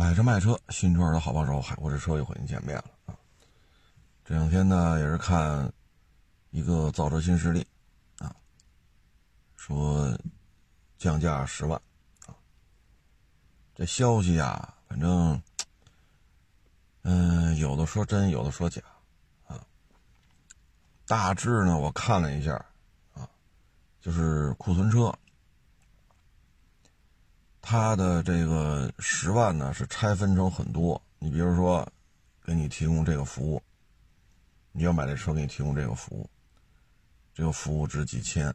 买车卖车，新车的好帮手，海阔试车又和您见面了啊！这两天呢，也是看一个造车新势力啊，说降价十万啊。这消息呀，反正嗯，有的说真，有的说假啊。大致呢，我看了一下啊，就是库存车。它的这个十万呢是拆分成很多，你比如说，给你提供这个服务，你要买这车给你提供这个服务，这个服务值几千。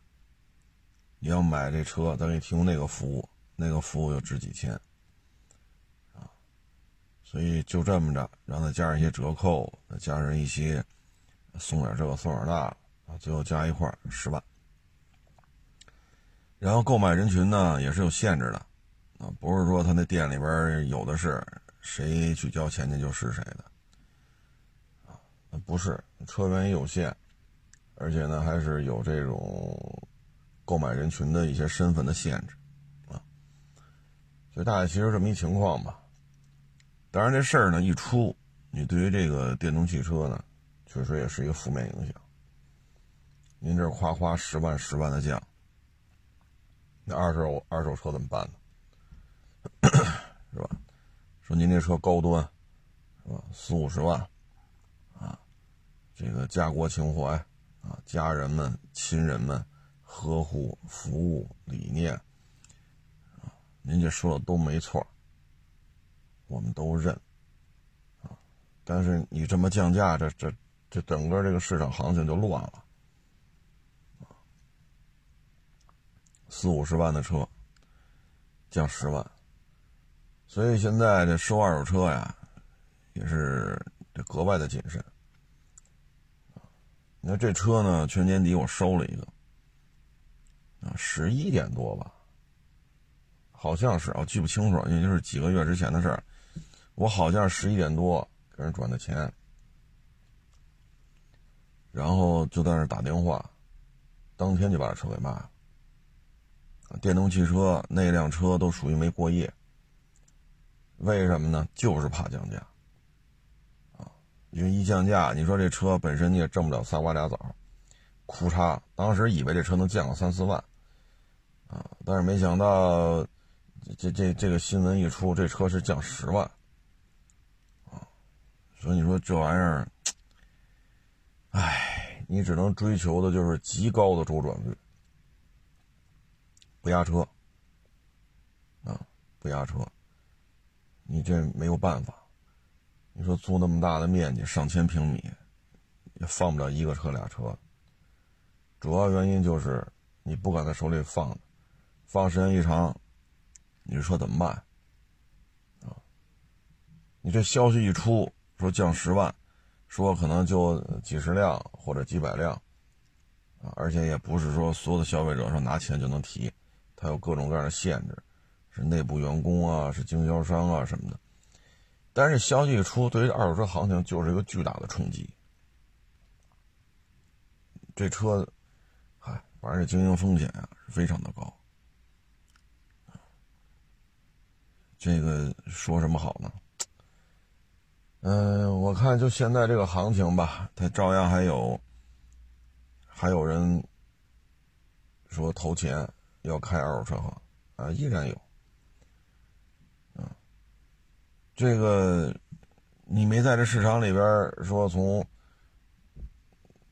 你要买这车，再给你提供那个服务，那个服务又值几千，啊，所以就这么着，让他加上一些折扣，再加上一些送点这个送点那，啊，最后加一块十万。然后购买人群呢也是有限制的。啊，不是说他那店里边有的是，谁去交钱去就是谁的，啊，不是，车源也有限，而且呢还是有这种购买人群的一些身份的限制，啊，所以大概其实这么一情况吧。当然这事儿呢一出，你对于这个电动汽车呢，确实也是一个负面影响。您这夸夸十万十万的降，那二手二手车怎么办呢？是吧？说您这车高端，是吧？四五十万，啊，这个家国情怀，啊，家人们、亲人们呵护、服务理念，啊，您这说的都没错，我们都认，啊，但是你这么降价，这这这整个这个市场行情就乱了，四五十万的车降十万。所以现在这收二手车呀，也是这格外的谨慎。你看这车呢，去年底我收了一个，啊，十一点多吧，好像是，我记不清楚，也就是几个月之前的事儿。我好像十一点多给人转的钱，然后就在那打电话，当天就把车给卖了。电动汽车那辆车都属于没过夜。为什么呢？就是怕降价，啊，因为一降价，你说这车本身你也挣不了仨瓜俩枣，哭嚓，当时以为这车能降个三四万，啊，但是没想到，这这这个新闻一出，这车是降十万，啊，所以你说这玩意儿，唉，你只能追求的就是极高的周转率，不压车，啊，不压车。你这没有办法，你说租那么大的面积，上千平米，也放不了一个车俩车。主要原因就是你不敢在手里放，放时间一长，你这车怎么办？啊，你这消息一出，说降十万，说可能就几十辆或者几百辆，啊，而且也不是说所有的消费者说拿钱就能提，它有各种各样的限制。是内部员工啊，是经销商啊什么的，但是消息一出，对于二手车行情就是一个巨大的冲击。这车，嗨，反正经营风险啊是非常的高。这个说什么好呢？嗯，我看就现在这个行情吧，它照样还有，还有人说投钱要开二手车行啊，依然有。这个，你没在这市场里边说从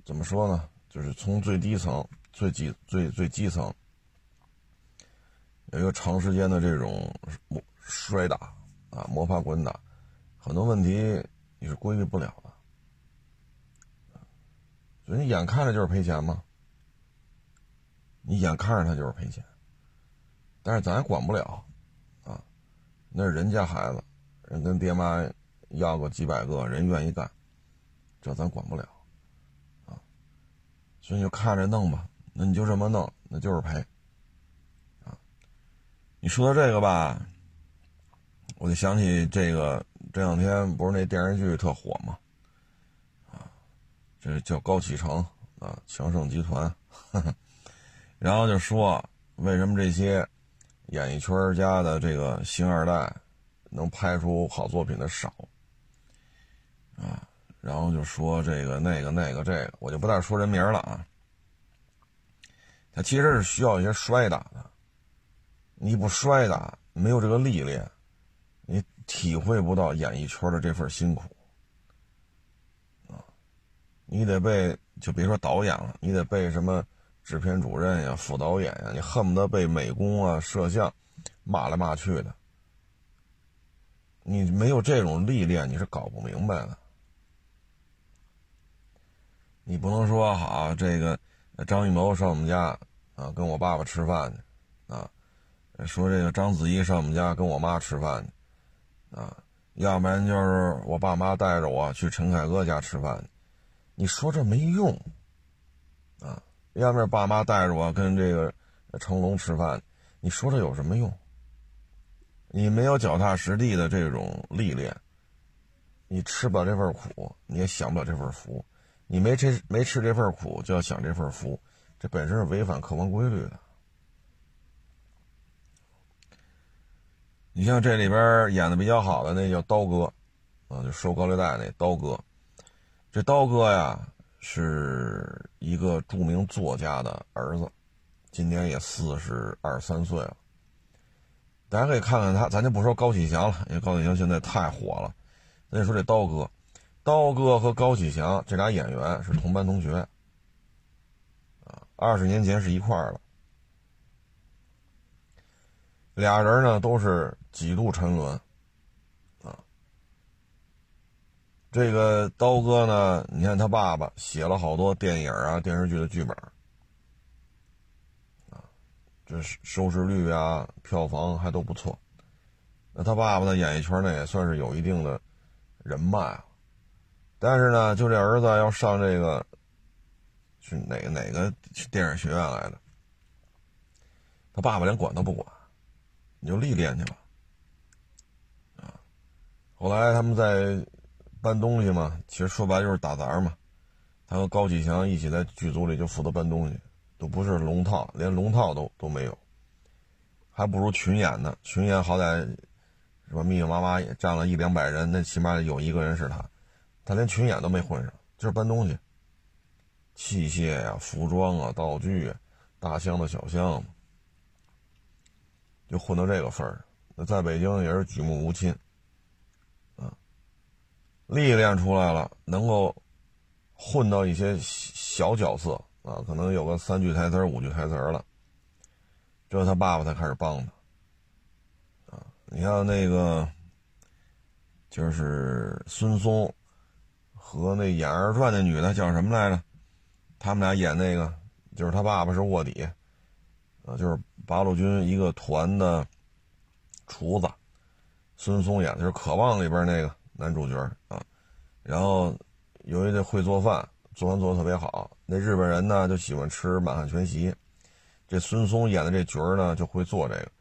怎么说呢？就是从最低层、最基、最最基层有一个长时间的这种摔打啊、摸爬滚打，很多问题你是规避不了的。所以你眼看着就是赔钱嘛，你眼看着他就是赔钱，但是咱管不了啊，那是人家孩子。跟爹妈要个几百个人愿意干，这咱管不了，啊，所以就看着弄吧。那你就这么弄，那就是赔，啊。你说到这个吧，我就想起这个这两天不是那电视剧特火吗？啊，这叫高启成啊，强盛集团，然后就说为什么这些演艺圈家的这个星二代。能拍出好作品的少，啊，然后就说这个那个那个这个，我就不再说人名了啊。他其实是需要一些摔打的，你不摔打，没有这个历练，你体会不到演艺圈的这份辛苦，啊，你得被就别说导演了，你得被什么制片主任呀、副导演呀，你恨不得被美工啊、摄像骂来骂去的，你没有这种历练，你是搞不明白的。你不能说好这个。张艺谋上我们家啊，跟我爸爸吃饭去啊。说这个章子怡上我们家跟我妈吃饭去啊。要不然就是我爸妈带着我去陈凯歌家吃饭你说这没用啊。要不然爸妈带着我跟这个成龙吃饭，你说这有什么用？你没有脚踏实地的这种历练，你吃不了这份苦，你也享不了这份福。你没吃没吃这份苦，就要享这份福，这本身是违反客观规律的。你像这里边演的比较好的那叫刀哥，啊，就收高利贷那刀哥。这刀哥呀，是一个著名作家的儿子，今年也四十二三岁了。大家可以看看他，咱就不说高启强了，因为高启强现在太火了。咱就说这刀哥。刀哥和高启强这俩演员是同班同学，啊，二十年前是一块儿了。俩人呢都是几度沉沦，啊，这个刀哥呢，你看他爸爸写了好多电影啊、电视剧的剧本，收视率啊、票房还都不错。那他爸爸在演艺圈呢也算是有一定的人脉了。但是呢，就这儿子要上这个，是哪哪个电影学院来的？他爸爸连管都不管，你就历练去吧。啊，后来他们在搬东西嘛，其实说白就是打杂嘛。他和高启强一起在剧组里就负责搬东西，都不是龙套，连龙套都都没有，还不如群演呢。群演好歹是吧，密密麻麻也站了一两百人，那起码有一个人是他。他连群演都没混上，就是搬东西，器械呀、服装啊、道具，大箱子、小箱子，就混到这个份儿。那在北京也是举目无亲，啊，历练出来了，能够混到一些小角色啊，可能有个三句台词、五句台词了，这他爸爸才开始帮他，啊，你像那个，就是孙松。和那演二传那女的叫什么来着？他们俩演那个，就是他爸爸是卧底，啊，就是八路军一个团的厨子，孙松演的就是《渴望》里边那个男主角啊。然后由于这会做饭，做饭做的特别好，那日本人呢就喜欢吃满汉全席，这孙松演的这角呢就会做这个，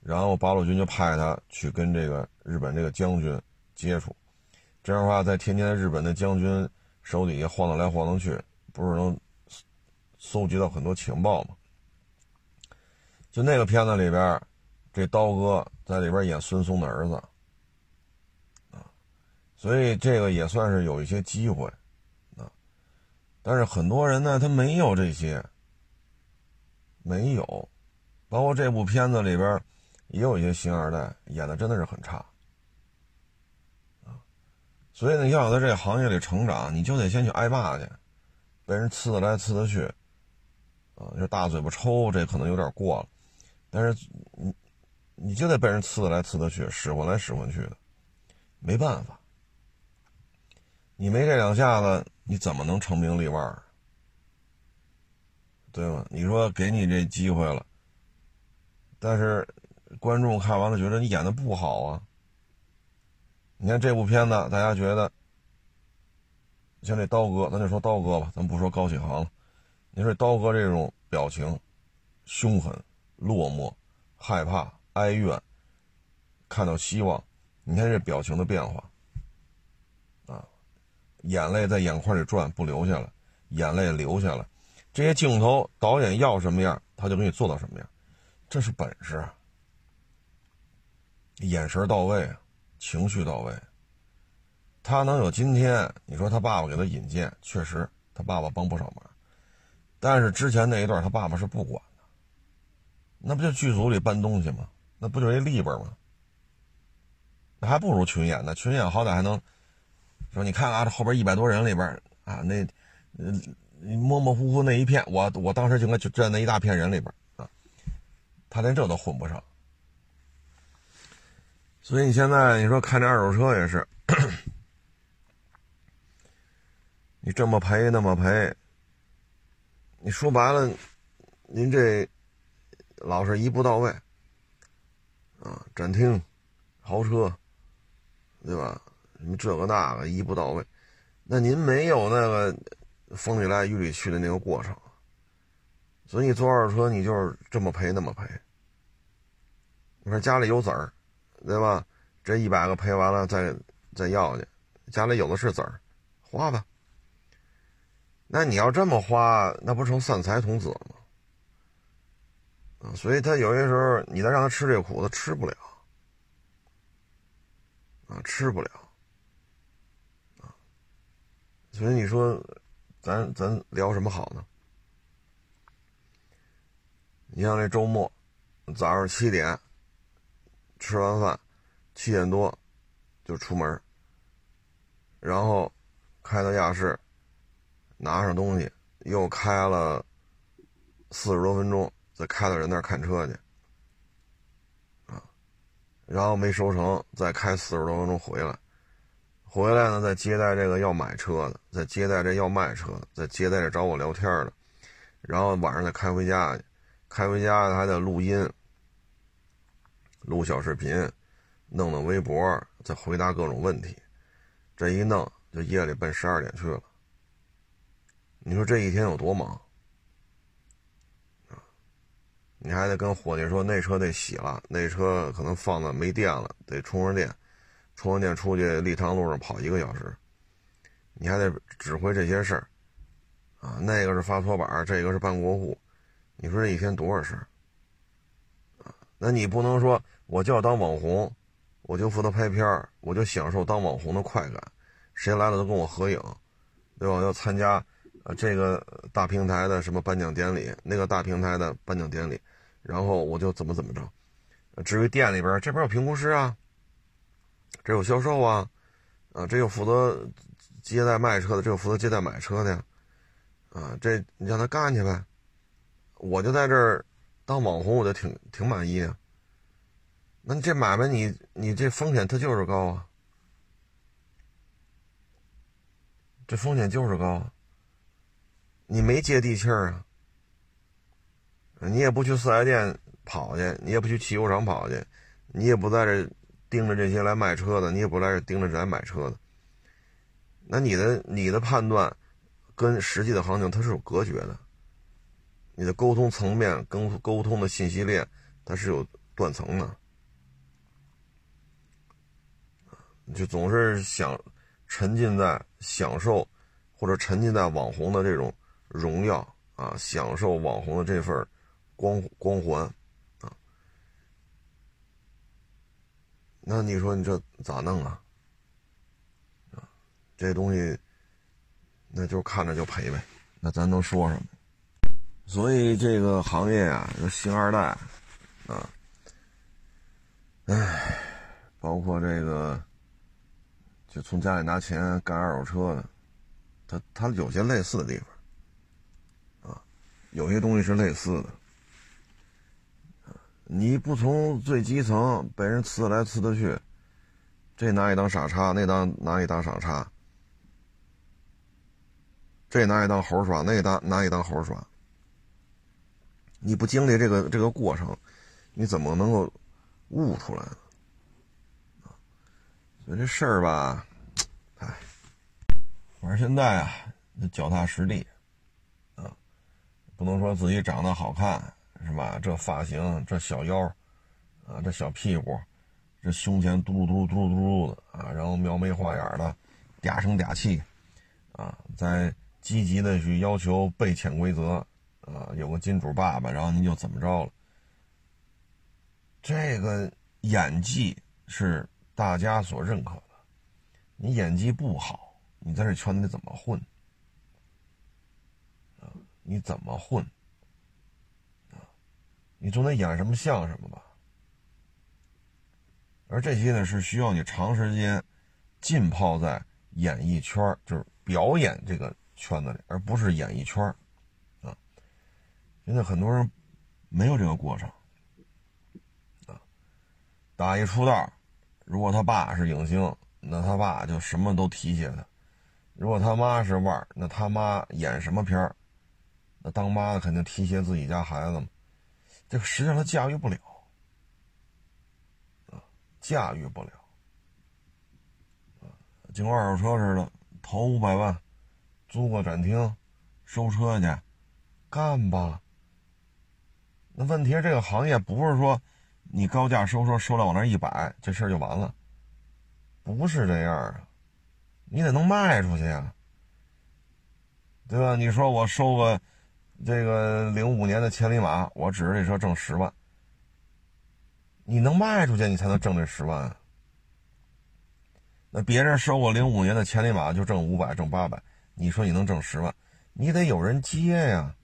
然后八路军就派他去跟这个日本这个将军接触。这样的话，在天天日本的将军手底下晃荡来晃荡去，不是能搜集到很多情报吗？就那个片子里边，这刀哥在里边演孙松的儿子，啊，所以这个也算是有一些机会，但是很多人呢，他没有这些，没有，包括这部片子里边也有一些星二代演的真的是很差。所以呢，要在这个行业里成长，你就得先去挨骂去，被人呲的来呲的去，啊，就大嘴巴抽，这可能有点过了，但是你你就得被人呲的来呲的去，使唤来使唤去的，没办法，你没这两下子，你怎么能成名立万？对吧？你说给你这机会了，但是观众看完了觉得你演的不好啊。你看这部片子，大家觉得像这刀哥，咱就说刀哥吧，咱不说高启航了。你说刀哥这种表情，凶狠、落寞、害怕、哀怨，看到希望，你看这表情的变化，眼泪在眼眶里转，不流下来，眼泪流下来，这些镜头，导演要什么样，他就给你做到什么样，这是本事，眼神到位。情绪到位。他能有今天，你说他爸爸给他引荐，确实他爸爸帮不少忙。但是之前那一段他爸爸是不管的，那不就剧组里搬东西吗？那不就一立本吗？那还不如群演呢，群演好歹还能说你看啊，这后边一百多人里边啊，那嗯模模糊糊那一片，我我当时就该就站那一大片人里边啊，他连这都混不上。所以你现在你说看这二手车也是。你这么赔那么赔，你说白了，您这老是一步到位啊，展厅、豪车，对吧？什么这个那个一步到位，那您没有那个风里来雨里去的那个过程，所以你做二手车你就是这么赔那么赔。你说家里有子儿，对吧？这一百个赔完了再再要去，家里有的是子儿，花吧。那你要这么花，那不成散财童子了吗？啊，所以他有些时候，你再让他吃这苦，他吃不了，啊，吃不了，所以你说，咱咱聊什么好呢？你像这周末，早上七点吃完饭，七点多就出门，然后开到亚市。拿上东西，又开了四十多分钟，再开到人那儿看车去，啊，然后没收成，再开四十多分钟回来，回来呢再接待这个要买车的，再接待这要卖车的，再接待这找我聊天的，然后晚上再开回家去，开回家还得录音、录小视频，弄弄微博，再回答各种问题，这一弄就夜里奔十二点去了。你说这一天有多忙？你还得跟伙计说那车得洗了，那车可能放的没电了，得充上电，充完电出去立汤路上跑一个小时，你还得指挥这些事儿啊。那个是发拖板，这个是办过户，你说这一天多少事儿啊？那你不能说我就要当网红，我就负责拍片儿，我就享受当网红的快感，谁来了都跟我合影，对吧？要参加。啊，这个大平台的什么颁奖典礼，那个大平台的颁奖典礼，然后我就怎么怎么着。至于店里边，这边有评估师啊，这有销售啊，啊，这有负责接待卖车的，这有负责接待买车的呀，啊，这你让他干去呗。我就在这儿当网红，我就挺挺满意的。那你这买卖，你你这风险它就是高啊，这风险就是高。啊你没接地气儿啊！你也不去四 S 店跑去，你也不去汽修厂跑去，你也不在这盯着这些来卖车的，你也不来这盯着来买车的。那你的你的判断跟实际的行情它是有隔绝的，你的沟通层面跟沟通的信息链它是有断层的，就总是想沉浸在享受或者沉浸在网红的这种。荣耀啊，享受网红的这份光光环那你说你这咋弄啊？这东西那就看着就赔呗，那咱能说什么？所以这个行业啊，这星二代啊，唉，包括这个就从家里拿钱干二手车的，他他有些类似的地方。啊有些东西是类似的，你不从最基层被人呲来呲的去，这拿你当傻叉，那当拿你当傻叉，这拿你当猴耍，那当拿你当猴耍，你不经历这个这个过程，你怎么能够悟出来呢？所以这事儿吧，哎，反正现在啊，脚踏实地啊。不能说自己长得好看是吧？这发型，这小腰，啊，这小屁股，这胸前嘟噜嘟噜嘟噜嘟噜的啊，然后描眉画眼的，嗲声嗲气，啊，在积极的去要求背潜规则，啊，有个金主爸爸，然后您就怎么着了？这个演技是大家所认可的。你演技不好，你在这圈子里怎么混？啊，你怎么混？你总得演什么像什么吧。而这些呢，是需要你长时间浸泡在演艺圈就是表演这个圈子里，而不是演艺圈啊。现在很多人没有这个过程啊。打一出道，如果他爸是影星。那他爸就什么都提携他，如果他妈是腕儿，那他妈演什么片儿，那当妈的肯定提携自己家孩子嘛。这个实际上他驾驭不了，啊，驾驭不了，啊，就跟二手车似的，投五百万，租个展厅，收车去，干吧。那问题是这个行业不是说你高价收车收到往那一摆，这事儿就完了。不是这样啊，你得能卖出去呀，对吧？你说我收个这个零五年的千里马，我指着这车挣十万，你能卖出去，你才能挣这十万。那别人收我零五年的千里马就挣五百、挣八百，你说你能挣十万？你得有人接呀。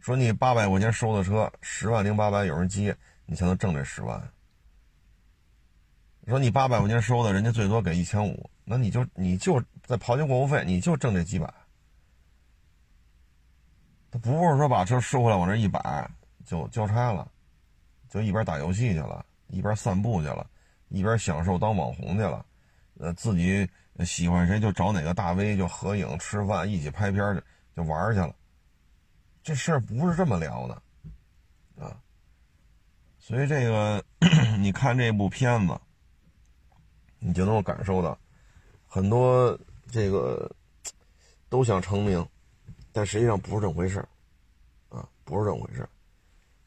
说你八百块钱收的车，十万零八百有人接，你才能挣这十万。说你八百块钱收的，人家最多给一千五，那你就你就在刨去过户费，你就挣这几百。不是说把车收回来往这一摆就交差了，就一边打游戏去了，一边散步去了，一边享受当网红去了，呃，自己喜欢谁就找哪个大 V 就合影吃饭一起拍片去就玩去了。这事儿不是这么聊的，啊，所以这个 你看这部片子。你就能够感受到，很多这个都想成名，但实际上不是这么回事啊，不是这么回事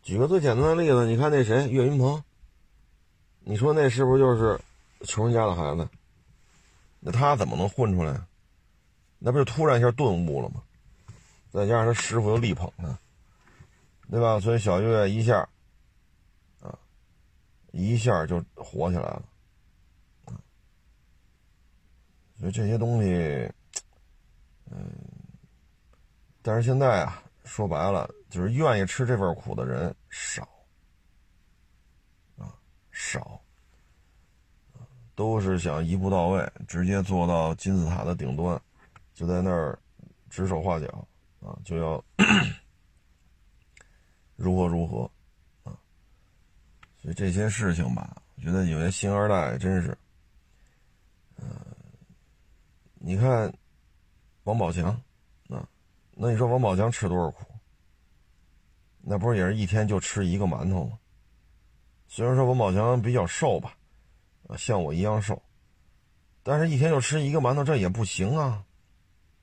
举个最简单的例子，你看那谁岳云鹏，你说那是不是就是穷人家的孩子？那他怎么能混出来？那不就突然一下顿悟了吗？再加上他师傅又力捧他，对吧？所以小岳一下啊，一下就火起来了。所以这些东西，嗯，但是现在啊，说白了，就是愿意吃这份苦的人少，啊，少，都是想一步到位，直接做到金字塔的顶端，就在那儿指手画脚，啊，就要 如何如何，啊，所以这些事情吧，我觉得有些星二代真是。嗯你看，王宝强，那你说王宝强吃多少苦？那不是也是一天就吃一个馒头吗？虽然说王宝强比较瘦吧，啊，像我一样瘦，但是一天就吃一个馒头，这也不行啊。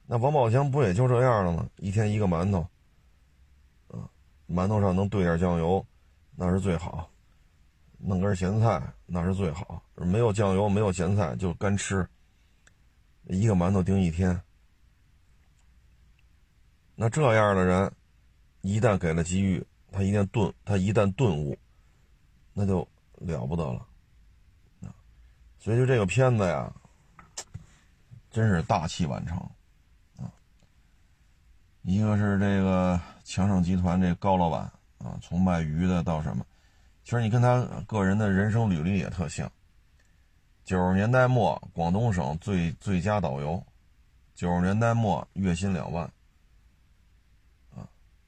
那王宝强不也就这样了吗？一天一个馒头，啊，馒头上能兑点酱油，那是最好；弄根咸菜，那是最好。没有酱油，没有咸菜，就干吃。一个馒头顶一天，那这样的人，一旦给了机遇，他一旦顿，他一旦顿悟，那就了不得了，所以就这个片子呀，真是大器晚成，啊！一个是这个强盛集团这高老板啊，从卖鱼的到什么，其实你跟他个人的人生履历也特像。九十年代末，广东省最最佳导游。九十年代末，月薪两万。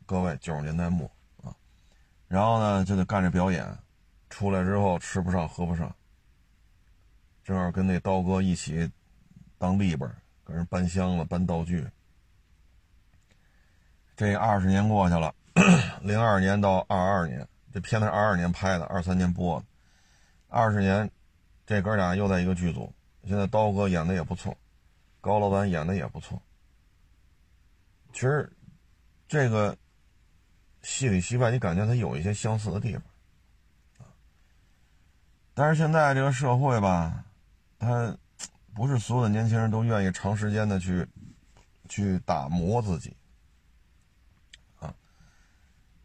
各位，九十年代末啊，然后呢，就得干这表演，出来之后吃不上喝不上，正好跟那刀哥一起当立本，给人搬箱子搬道具。这二十年过去了，零二年到二二年，这片子二二年拍的，二三年播的，二十年。这哥俩又在一个剧组，现在刀哥演的也不错，高老板演的也不错。其实，这个戏里戏外，你感觉他有一些相似的地方，但是现在这个社会吧，他不是所有的年轻人都愿意长时间的去去打磨自己，啊，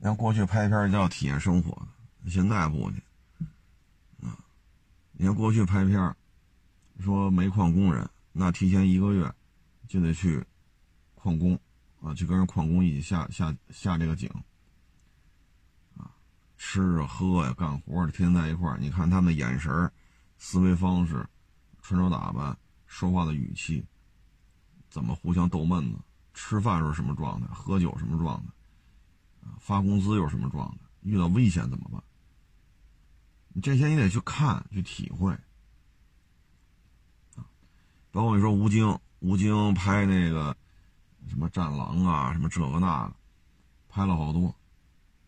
像过去拍片就要体验生活，现在不去。你看过去拍片说煤矿工人，那提前一个月就得去矿工啊，去跟人矿工一起下下下这个井，吃啊喝呀，干活的，天天在一块儿。你看他们的眼神、思维方式、穿着打扮、说话的语气，怎么互相逗闷子？吃饭时候什么状态？喝酒什么状态？发工资又什么状态？遇到危险怎么办？你这些你得去看去体会。包括你说吴京，吴京拍那个什么战狼啊，什么这个那个，拍了好多。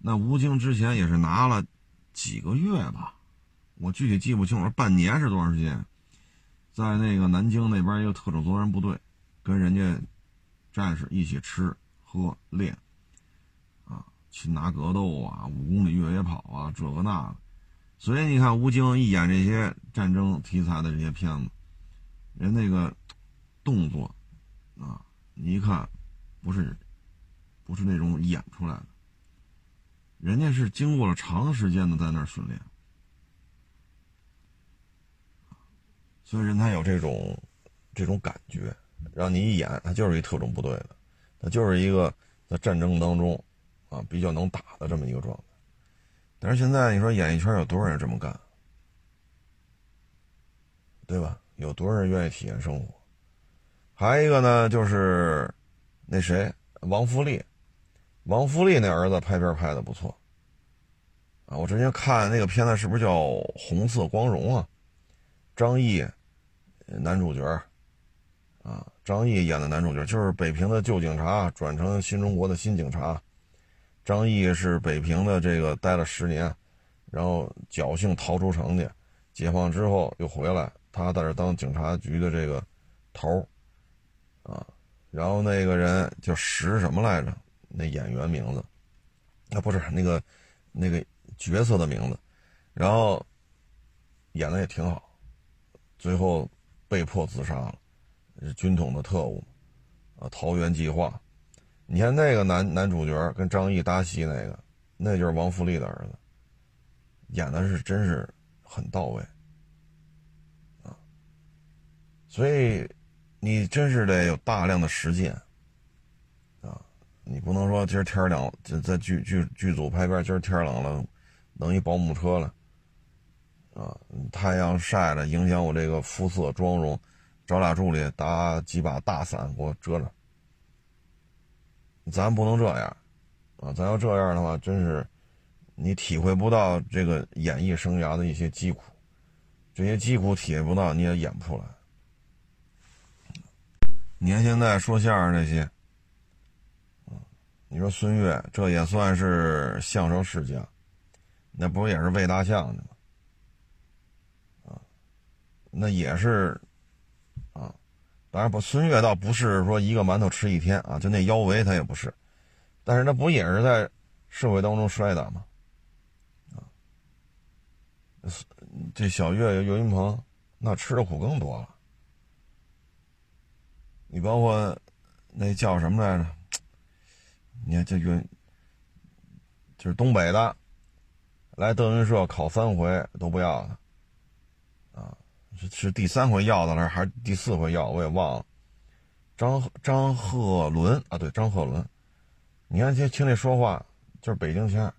那吴京之前也是拿了几个月吧，我具体记不清楚，半年是多长时间？在那个南京那边一个特种作战部队，跟人家。战士一起吃喝练，啊，擒拿格斗啊，五公里越野跑啊，这个那个。所以你看，吴京一演这些战争题材的这些片子，人那个动作啊，你一看，不是，不是那种演出来的，人家是经过了长时间的在那儿训练，所以人才有这种这种感觉。让你一演，他就是一特种部队的，他就是一个在战争当中啊比较能打的这么一个状态。但是现在你说演艺圈有多少人这么干，对吧？有多少人愿意体验生活？还有一个呢，就是那谁，王福利，王富利那儿子拍片拍的不错啊。我之前看那个片子是不是叫《红色光荣》啊？张译男主角。啊，张译演的男主角就是北平的旧警察转成新中国的新警察。张译是北平的这个待了十年，然后侥幸逃出城去，解放之后又回来，他在这当警察局的这个头啊，然后那个人叫石什么来着？那演员名字，啊不是那个那个角色的名字，然后演的也挺好，最后被迫自杀了。军统的特务，啊，桃园计划。你看那个男男主角跟张译搭戏那个，那就是王富利的儿子，演的是真是很到位，啊。所以你真是得有大量的实践，你不能说今儿天冷，这在剧剧剧组拍片，今儿天冷了，弄一保姆车了，啊，太阳晒了，影响我这个肤色妆容。找俩助理打几把大伞给我遮着，咱不能这样，啊，咱要这样的话，真是你体会不到这个演艺生涯的一些疾苦，这些疾苦体会不到，你也演不出来。你看现在说相声这些，你说孙越这也算是相声世家，那不也是喂大象的吗？啊，那也是。啊当然不，孙越倒不是说一个馒头吃一天啊，就那腰围他也不是，但是那不也是在社会当中摔打吗？啊，这小岳岳云鹏那吃的苦更多了。你包括那叫什么来着？你看这云，就是东北的，来德云社考三回都不要他，啊。是是第三回要的了，还是第四回要？我也忘了。张张鹤伦啊，对，张鹤伦。你看，听听这说话，就是北京腔，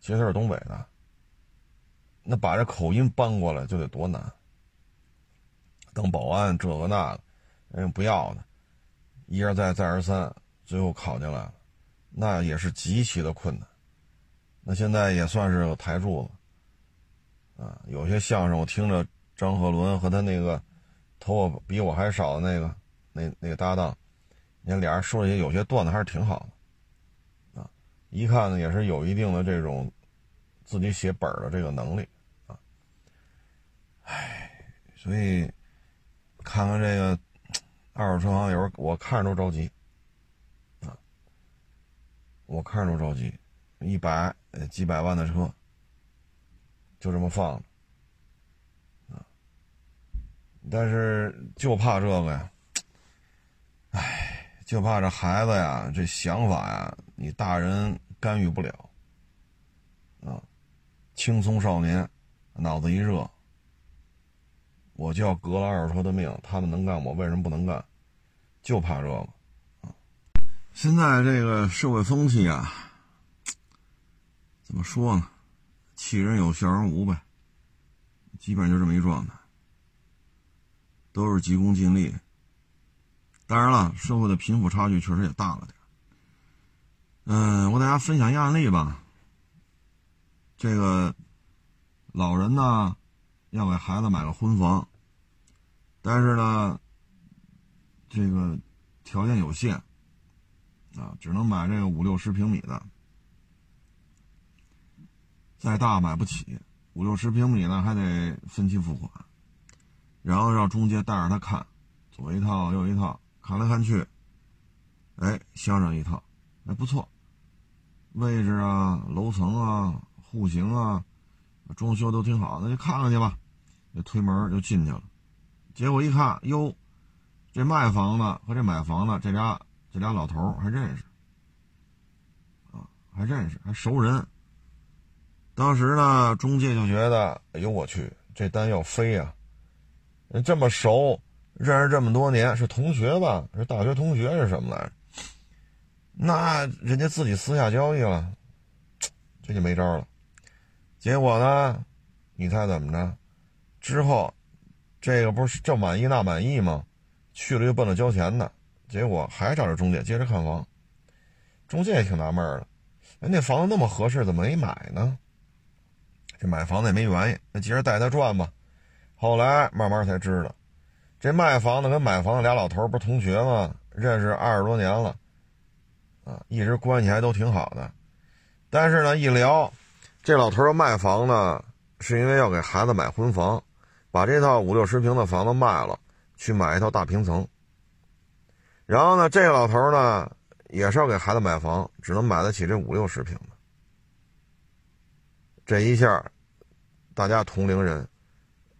其实他是东北的。那把这口音搬过来就得多难。当保安这个那个，人不要的，一而再再而三，最后考进来了，那也是极其的困难。那现在也算是有台柱子啊。有些相声我听着。张鹤伦和他那个头发比我还少的那个那那个搭档，你俩人说些有些段子还是挺好的，啊，一看呢也是有一定的这种自己写本的这个能力啊，唉，所以看看这个二手车行有时候我看着都着急，我看着都着急，一百几百万的车就这么放着。但是就怕这个呀，唉，就怕这孩子呀，这想法呀，你大人干预不了啊。青葱少年，脑子一热，我就要革了二手车的命，他们能干，我为什么不能干？就怕这个！现在这个社会风气啊，怎么说呢？气人有，笑人无呗，基本上就这么一状态，都是急功近利。当然了，社会的贫富差距确实也大了点。嗯，我给大家分享一案例吧。这个老人呢，要给孩子买个婚房，但是呢，这个条件有限，啊，只能买这个五六十平米的，再大买不起。五六十平米呢，还得分期付款，然后让中介带着他看，左一套右一套。看来看去，哎，相上一套，哎，不错，位置啊、楼层啊、户型啊、装修都挺好，那就看看去吧。就推门就进去了，结果一看，哟，这卖房的和这买房的这俩这俩老头还认识，啊，还认识，还熟人。当时呢，中介就觉得，哎呦我去，这单要飞呀，人这么熟。认识这么多年是同学吧？是大学同学是什么来着？那人家自己私下交易了，这就没招了。结果呢？你猜怎么着？之后这个不是这满意那满意吗？去了又奔着交钱的，结果还找着中介接着看房。中介也挺纳闷的，哎，那房子那么合适，怎么没买呢？这买房子也没原因，那接着带他转吧。后来慢慢才知道。这卖房子跟买房子俩老头不是同学吗？认识二十多年了，啊，一直关系还都挺好的。但是呢，一聊，这老头要卖房呢，是因为要给孩子买婚房，把这套五六十平的房子卖了，去买一套大平层。然后呢，这个老头呢，也是要给孩子买房，只能买得起这五六十平的。这一下，大家同龄人，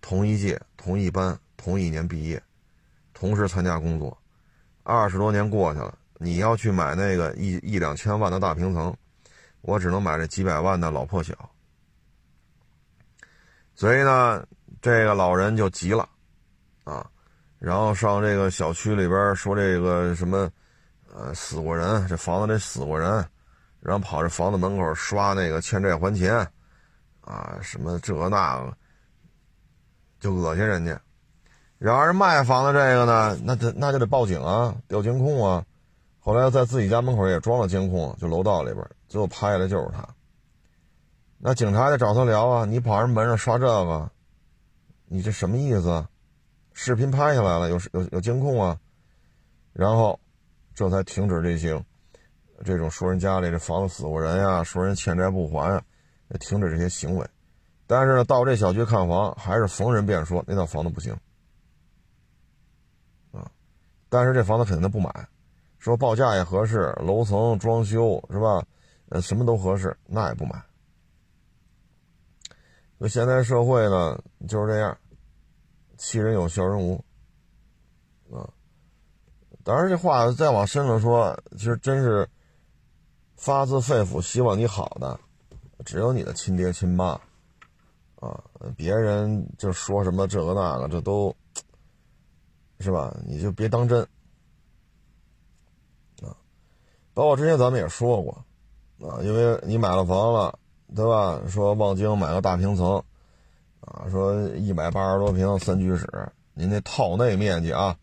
同一届，同一班。同一年毕业，同时参加工作，二十多年过去了，你要去买那个一一两千万的大平层，我只能买这几百万的老破小。所以呢，这个老人就急了，啊，然后上这个小区里边说这个什么，呃，死过人，这房子里死过人，然后跑这房子门口刷那个欠债还钱，啊，什么这那个，就恶心人家。然而卖房的这个呢，那得那就得报警啊，调监控啊。后来在自己家门口也装了监控，就楼道里边，最后拍下来就是他。那警察得找他聊啊，你跑人门上刷这个，你这什么意思？啊视频拍下来了，有有有监控啊。然后这才停止这些这种说人家里这房子死过人呀，说人欠债不还呀，停止这些行为。但是呢，到这小区看房还是逢人便说那套房子不行。啊但是这房子肯定他不买，说报价也合适，楼层装修是吧？呃，什么都合适，那也不买。那现在社会呢就是这样，欺人有，笑人无。啊，当然这话再往深了说，其实真是发自肺腑希望你好的，只有你的亲爹亲妈。啊，别人就说什么这个那个，这都。是吧？你就别当真啊！包括之前咱们也说过啊，因为你买了房了，对吧？说望京买个大平层啊，说一百八十多平三居室，您那套内面积啊，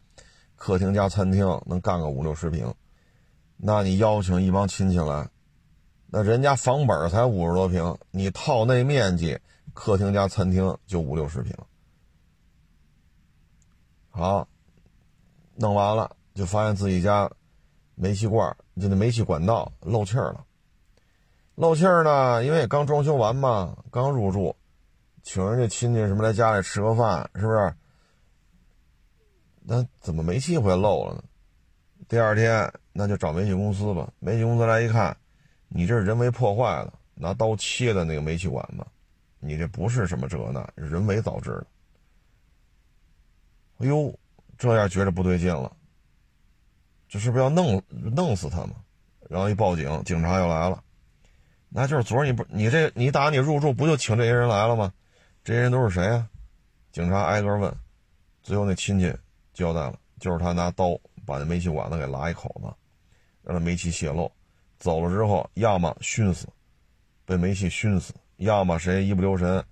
客厅加餐厅能干个五六十平，那你邀请一帮亲戚来，那人家房本才五十多平，你套内面积客厅加餐厅就五六十平，好。弄完了，就发现自己家煤气罐就那煤气管道漏气儿了。漏气儿呢，因为刚装修完嘛，刚入住，请人家亲戚什么来家里吃个饭，是不是？那怎么煤气会漏了呢？第二天那就找煤气公司吧。煤气公司来一看，你这是人为破坏的，拿刀切的那个煤气管子，你这不是什么这那，人为导致的。哎呦！这样觉着不对劲了，这是不是要弄弄死他吗？然后一报警，警察又来了。那就是昨儿你不你这你打你入住不就请这些人来了吗？这些人都是谁啊？警察挨个问，最后那亲戚交代了，就是他拿刀把那煤气管子给拉一口子，让那煤气泄漏。走了之后，要么熏死，被煤气熏死；要么谁一不留神，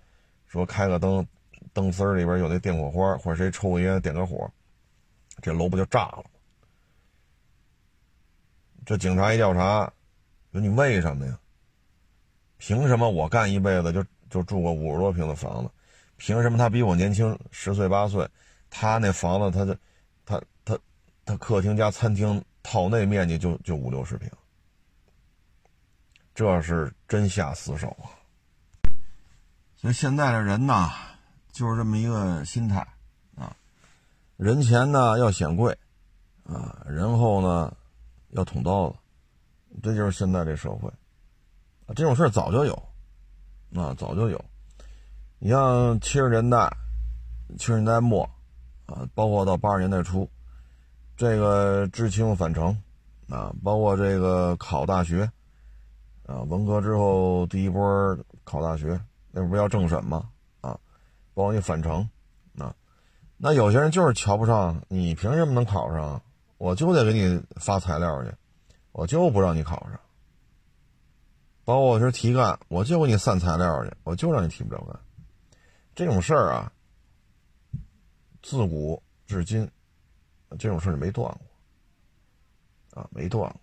说开个灯，灯丝里边有那电火花，或者谁抽个烟点个火，这楼不就炸了？这警察一调查，说你为什么呀？凭什么我干一辈子就就住过五十多平的房子？凭什么他比我年轻十岁八岁？他那房子，他的，他他他客厅加餐厅套内面积就就五六十平。这是真下死手啊！所以现在的人呐，就是这么一个心态啊，人前呢要显贵啊，人后呢要捅刀子，这就是现在这社会啊。这种事早就有啊，早就有。你像七十年代、七十年代末啊，包括到八十年代初，这个知青返城啊，包括这个考大学。啊，文革之后第一波考大学，那不是要政审吗？啊，包括你返城，啊，那有些人就是瞧不上你，凭什么能考上？我就得给你发材料去，我就不让你考上。包括我是提干，我就给你散材料去，我就让你提不了干。这种事儿啊，自古至今，这种事儿没断过，啊，没断过。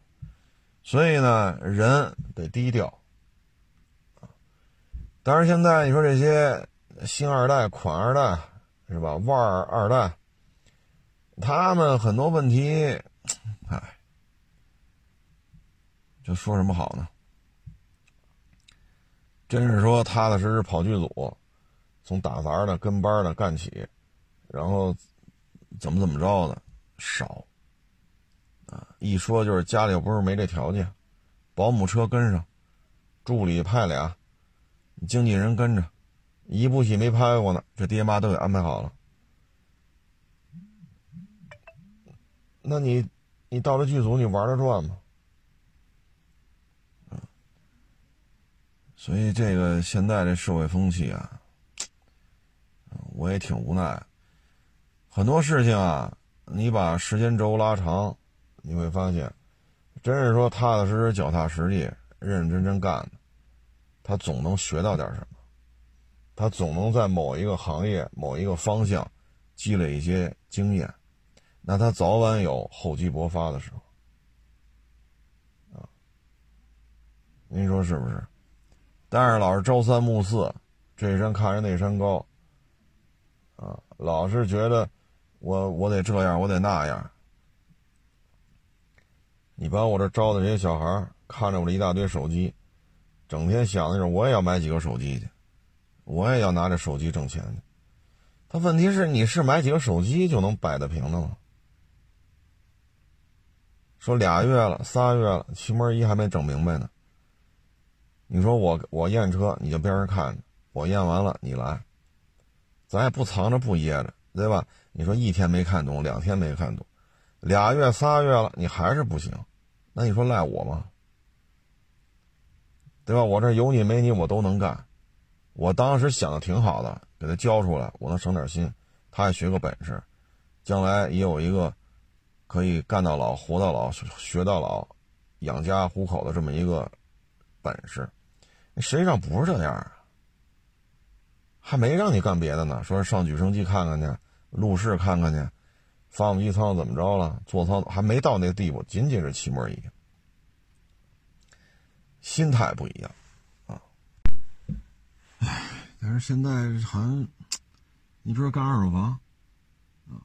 所以呢，人得低调啊。但是现在你说这些星二代、款二代是吧？腕儿二代，他们很多问题，哎，就说什么好呢？真是说踏踏实实跑剧组，从打杂的、跟班的干起，然后怎么怎么着的少。啊，一说就是家里又不是没这条件，保姆车跟上，助理派俩，经纪人跟着，一部戏没拍过呢，这爹妈都给安排好了。那你，你到了剧组，你玩得转吗？所以这个现在这社会风气啊，我也挺无奈。很多事情啊，你把时间轴拉长。你会发现，真是说踏踏实实、脚踏实地、认认真真干的，他总能学到点什么，他总能在某一个行业、某一个方向积累一些经验，那他早晚有厚积薄发的时候，啊，您说是不是？但是老是朝三暮四，这山看着那山高，啊，老是觉得我我得这样，我得那样。你把我这招的这些小孩看着我这一大堆手机，整天想的是我也要买几个手机去，我也要拿着手机挣钱去。他问题是你是买几个手机就能摆得平的吗？说俩月了，仨月了，期末一还没整明白呢。你说我我验车，你就边上看着，我验完了你来，咱也不藏着不掖着，对吧？你说一天没看懂，两天没看懂。俩月仨月了，你还是不行，那你说赖我吗？对吧？我这有你没你我都能干。我当时想的挺好的，给他教出来，我能省点心，他也学个本事，将来也有一个可以干到老、活到老、学到老、养家糊口的这么一个本事。实际上不是这样啊，还没让你干别的呢，说上举升机看看去，路试看看去。发动机舱怎么着了？座舱还没到那个地步，仅仅是漆膜仪。心态不一样，啊，唉，但是现在好像，你说干二手房，啊，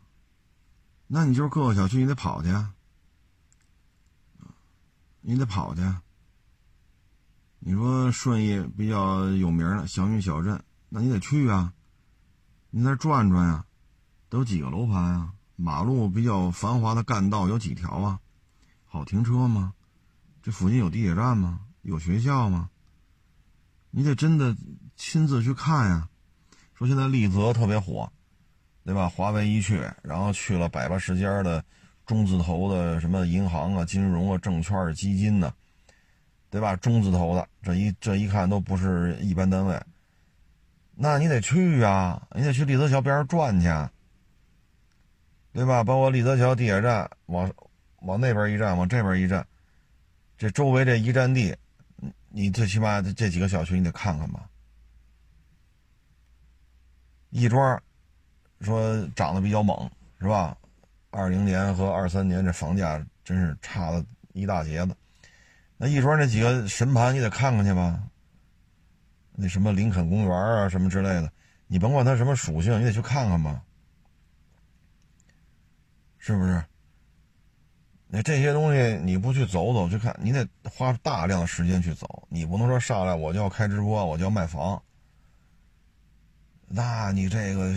那你就是各个小区你得跑去，啊，你得跑去。你说顺义比较有名的祥云小镇，那你得去啊，你在转转呀，都有几个楼盘啊？马路比较繁华的干道有几条啊？好停车吗？这附近有地铁站吗？有学校吗？你得真的亲自去看呀。说现在丽泽特别火，对吧？华为一去，然后去了百八十家的中字头的什么银行啊、金融啊、证券、基金呢，对吧？中字头的，这一这一看都不是一般单位。那你得去呀，你得去丽泽桥边上转去。对吧？包括立泽桥地铁站，往往那边一站，往这边一站，这周围这一站地，你最起码这几个小区你得看看吧。亦庄说涨得比较猛，是吧？二零年和二三年这房价真是差了一大截子。那亦庄那几个神盘你得看看去吧。那什么林肯公园啊，什么之类的，你甭管它什么属性，你得去看看吧。是不是？那这些东西你不去走走去看，你得花大量的时间去走。你不能说上来我就要开直播，我就要卖房。那你这个，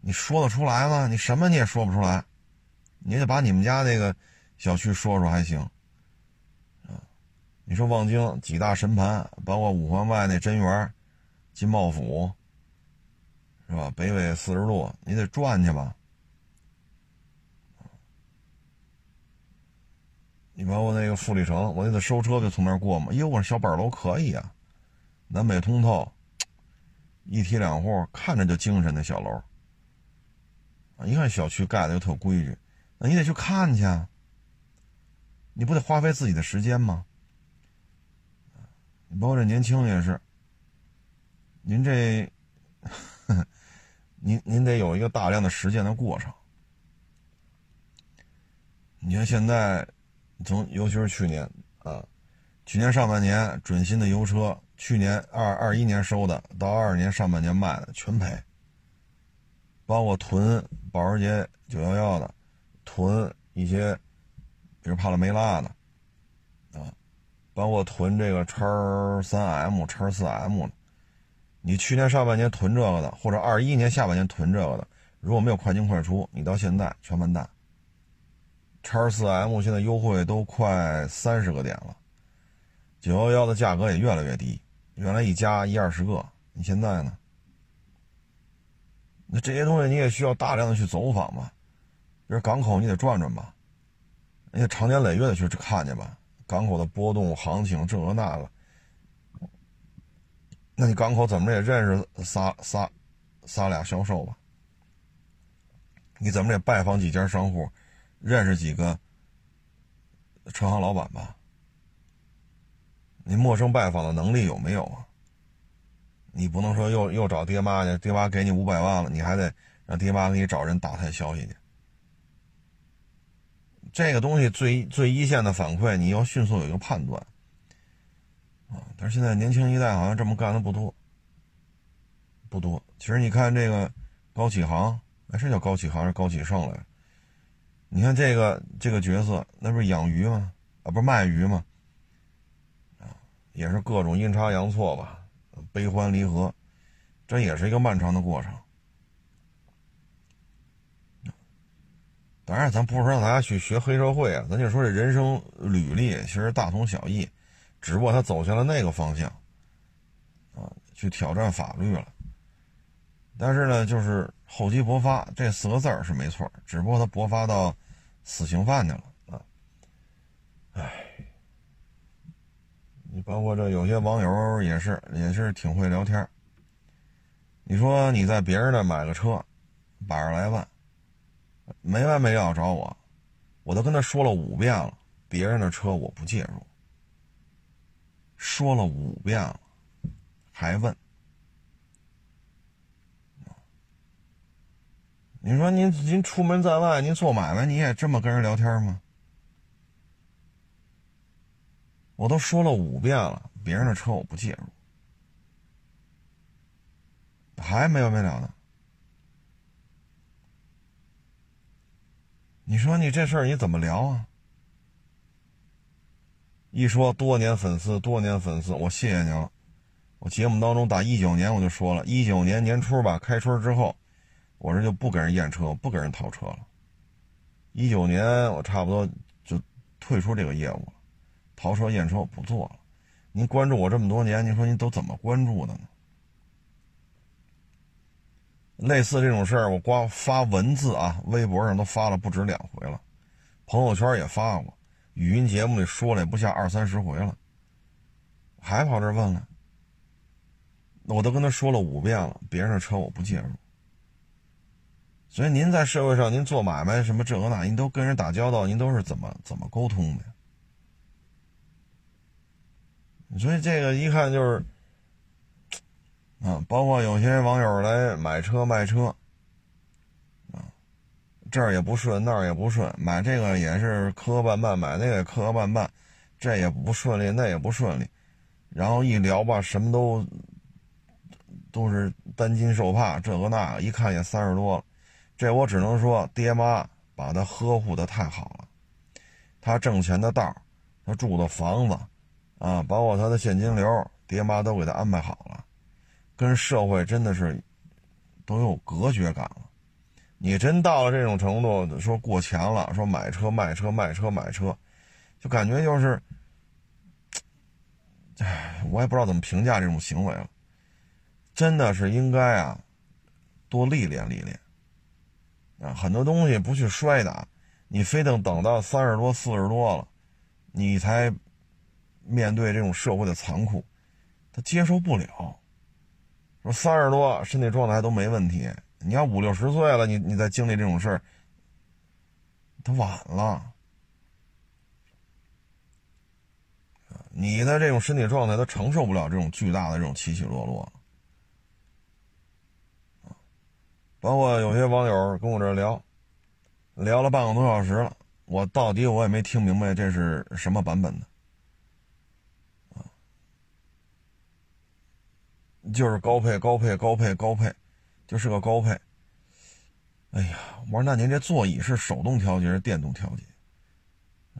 你说得出来吗？你什么你也说不出来，你得把你们家那个小区说说还行。你说望京几大神盘，包括五环外那真园、金茂府，是吧？北纬四十度，你得转去吧。你包括那个富力城，我那次收车就从那儿过嘛。哟，我说小板楼可以啊，南北通透。一梯两户，看着就精神的小楼啊！一看小区盖的又特规矩，那你得去看去，你不得花费自己的时间吗？包括这年轻也是，您这，您您得有一个大量的实践的过程。你看现在，从尤其是去年啊，去年上半年准新的油车。去年二二一年收的，到二二年上半年卖的全赔。包括囤保时捷九幺幺的，囤一些，比如帕拉梅拉的，包括囤这个叉三 M、叉四 M。你去年上半年囤这个的，或者二一年下半年囤这个的，如果没有快进快出，你到现在全完蛋。叉四 M 现在优惠都快三十个点了，九幺幺的价格也越来越低。原来一加一二十个，你现在呢？那这些东西你也需要大量的去走访吧，比如港口你得转转吧，你得长年累月的去看去吧，港口的波动行情这个那个，那你港口怎么也认识仨仨仨俩销售吧？你怎么也拜访几家商户，认识几个车行老板吧？你陌生拜访的能力有没有啊？你不能说又又找爹妈去，爹妈给你五百万了，你还得让爹妈给你找人打探消息去。这个东西最最一线的反馈，你要迅速有一个判断啊。但是现在年轻一代好像这么干的不多，不多。其实你看这个高启航，哎，是叫高启航还是高启盛来？你看这个这个角色，那不是养鱼吗？啊，不是卖鱼吗？也是各种阴差阳错吧，悲欢离合，这也是一个漫长的过程。当然，咱不是让大家去学黑社会啊，咱就说这人生履历其实大同小异，只不过他走向了那个方向，啊，去挑战法律了。但是呢，就是厚积薄发这四个字儿是没错，只不过他薄发到死刑犯去了啊，唉。你包括这有些网友也是也是挺会聊天你说你在别人那买个车，百十来万，没完没了找我，我都跟他说了五遍了，别人的车我不介入。说了五遍了，还问？你说您您出门在外，您做买卖，你也这么跟人聊天吗？我都说了五遍了，别人的车我不介入，还没完没了呢。你说你这事儿你怎么聊啊？一说多年粉丝，多年粉丝，我谢谢您了。我节目当中打一九年我就说了，一九年年初吧，开春之后，我这就不给人验车，不给人淘车了。一九年我差不多就退出这个业务了。淘车验车我不做了，您关注我这么多年，您说您都怎么关注的呢？类似这种事儿，我光发文字啊，微博上都发了不止两回了，朋友圈也发过，语音节目里说了也不下二三十回了，还跑这问了，我都跟他说了五遍了，别人的车我不介入。所以您在社会上您做买卖什么这个那，您都跟人打交道，您都是怎么怎么沟通的？所以这个一看就是，啊，包括有些网友来买车卖车，啊，这儿也不顺，那儿也不顺，买这个也是磕磕绊绊，买那个也磕磕绊绊，这也不顺利，那也不顺利，然后一聊吧，什么都都是担惊受怕，这个那个，一看也三十多了，这我只能说，爹妈把他呵护的太好了，他挣钱的道他住的房子。啊，包括他的现金流，爹妈都给他安排好了，跟社会真的是都有隔绝感了。你真到了这种程度，说过钱了，说买车卖车卖车买车，就感觉就是，唉，我也不知道怎么评价这种行为了。真的是应该啊，多历练历练啊，很多东西不去摔打，你非得等到三十多四十多了，你才。面对这种社会的残酷，他接受不了。说三十多身体状态都没问题，你要五六十岁了，你你再经历这种事儿，他晚了。你的这种身体状态，他承受不了这种巨大的这种起起落落。包括有些网友跟我这聊，聊了半个多小时了，我到底我也没听明白这是什么版本的。就是高配高配高配高配，就是个高配。哎呀，我说那您这座椅是手动调节是电动调节？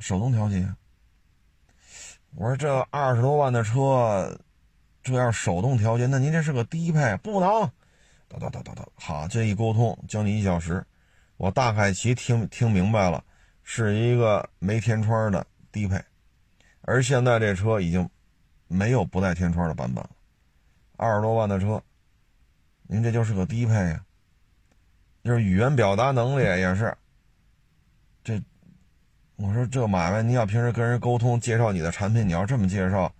手动调节。我说这二十多万的车，这要手动调节，那您这是个低配，不能。哒哒哒哒哒，好，这一沟通将近一小时，我大概其听听明白了，是一个没天窗的低配，而现在这车已经没有不带天窗的版本了。二十多万的车，您这就是个低配呀。就是语言表达能力也是。这，我说这买卖，你要平时跟人沟通介绍你的产品，你要这么介绍，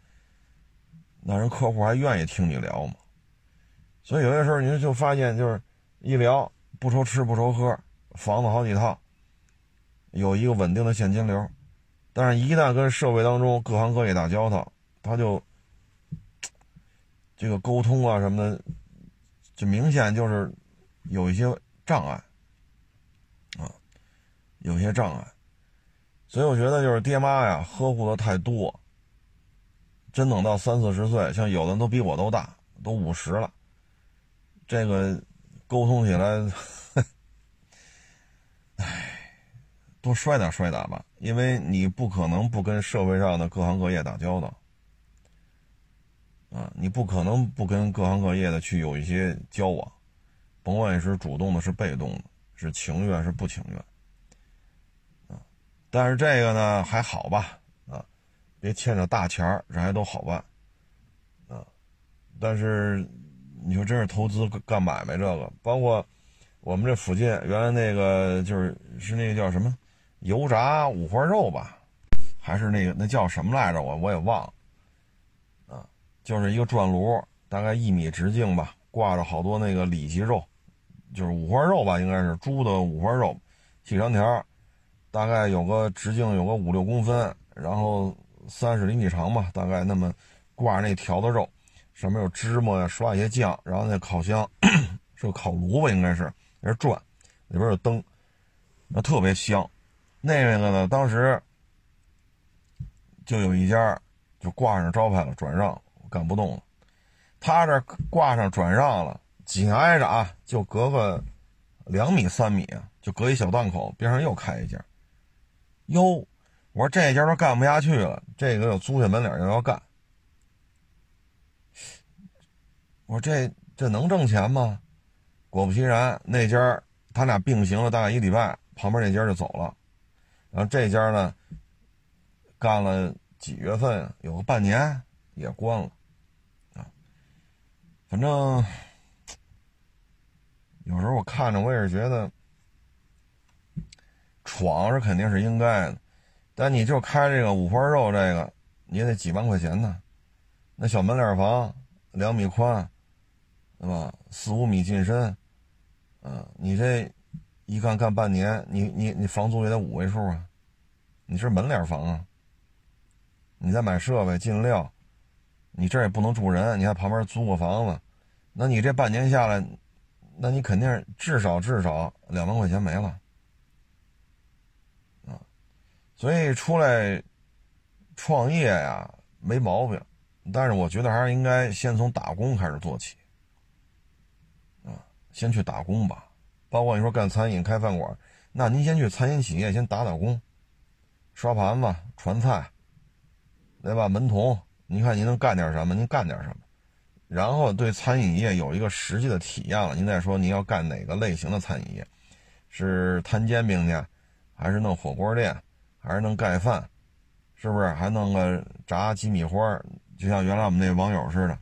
那人客户还愿意听你聊吗？所以有些时候您就发现，就是一聊不愁吃不愁喝，房子好几套，有一个稳定的现金流，但是一旦跟社会当中各行各业打交道，他就。这个沟通啊什么的，就明显就是有一些障碍啊，有些障碍，所以我觉得就是爹妈呀呵护的太多，真等到三四十岁，像有的都比我都大，都五十了，这个沟通起来，唉，多摔打摔打吧，因为你不可能不跟社会上的各行各业打交道。啊，你不可能不跟各行各业的去有一些交往，甭管是主动的，是被动的，是情愿是不情愿，啊，但是这个呢还好吧，啊，别欠着大钱儿，这还都好办，啊，但是你说真是投资干买卖这个，包括我们这附近原来那个就是是那个叫什么油炸五花肉吧，还是那个那叫什么来着？我我也忘了。就是一个转炉，大概一米直径吧，挂着好多那个里脊肉，就是五花肉吧，应该是猪的五花肉，细长条，大概有个直径有个五六公分，然后三十厘米长吧，大概那么挂那条的肉，上面有芝麻呀，刷一些酱，然后那烤箱是个烤炉吧，应该是在转，里边有灯，那特别香。那个呢，当时就有一家就挂上招牌了，转让。干不动了，他这挂上转让了，紧挨着啊，就隔个两米三米啊，就隔一小档口，边上又开一家。哟，我说这家都干不下去了，这个又租下门脸又要干。我说这这能挣钱吗？果不其然，那家他俩并行了大概一礼拜，旁边那家就走了，然后这家呢，干了几月份，有个半年也关了。反正有时候我看着，我也是觉得闯是肯定是应该的，但你就开这个五花肉，这个你也得几万块钱呢。那小门脸房两米宽，对吧？四五米进深，嗯，你这一干干半年，你你你房租也得五位数啊，你是门脸房啊，你再买设备进料，你这也不能住人，你还旁边租个房子，那你这半年下来，那你肯定至少至少两万块钱没了，啊，所以出来创业呀没毛病，但是我觉得还是应该先从打工开始做起，啊，先去打工吧。包括你说干餐饮开饭馆，那您先去餐饮企业先打打工，刷盘子、传菜，对吧？门童，您看您能干点什么？您干点什么？然后对餐饮业有一个实际的体验了，您再说您要干哪个类型的餐饮业，是摊煎饼去，还是弄火锅店，还是弄盖饭，是不是？还弄个炸鸡米花？就像原来我们那网友似的，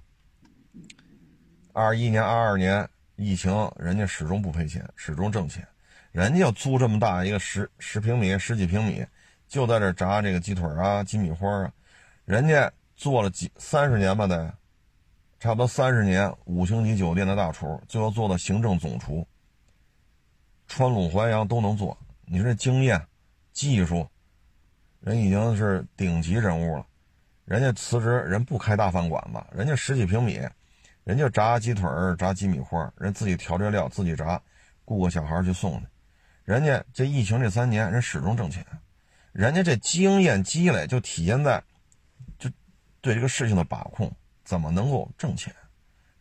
二一年、二二年。疫情，人家始终不赔钱，始终挣钱。人家租这么大一个十十平米、十几平米，就在这炸这个鸡腿啊、鸡米花啊。人家做了几三十年吧，得差不多三十年，五星级酒店的大厨，最后做到行政总厨，川鲁淮扬都能做。你说这经验、技术，人已经是顶级人物了。人家辞职，人不开大饭馆子，人家十几平米。人家炸鸡腿儿、炸鸡米花，人自己调这料，自己炸，雇个小孩去送去。人家这疫情这三年，人始终挣钱。人家这经验积累就体现在，对这个事情的把控，怎么能够挣钱？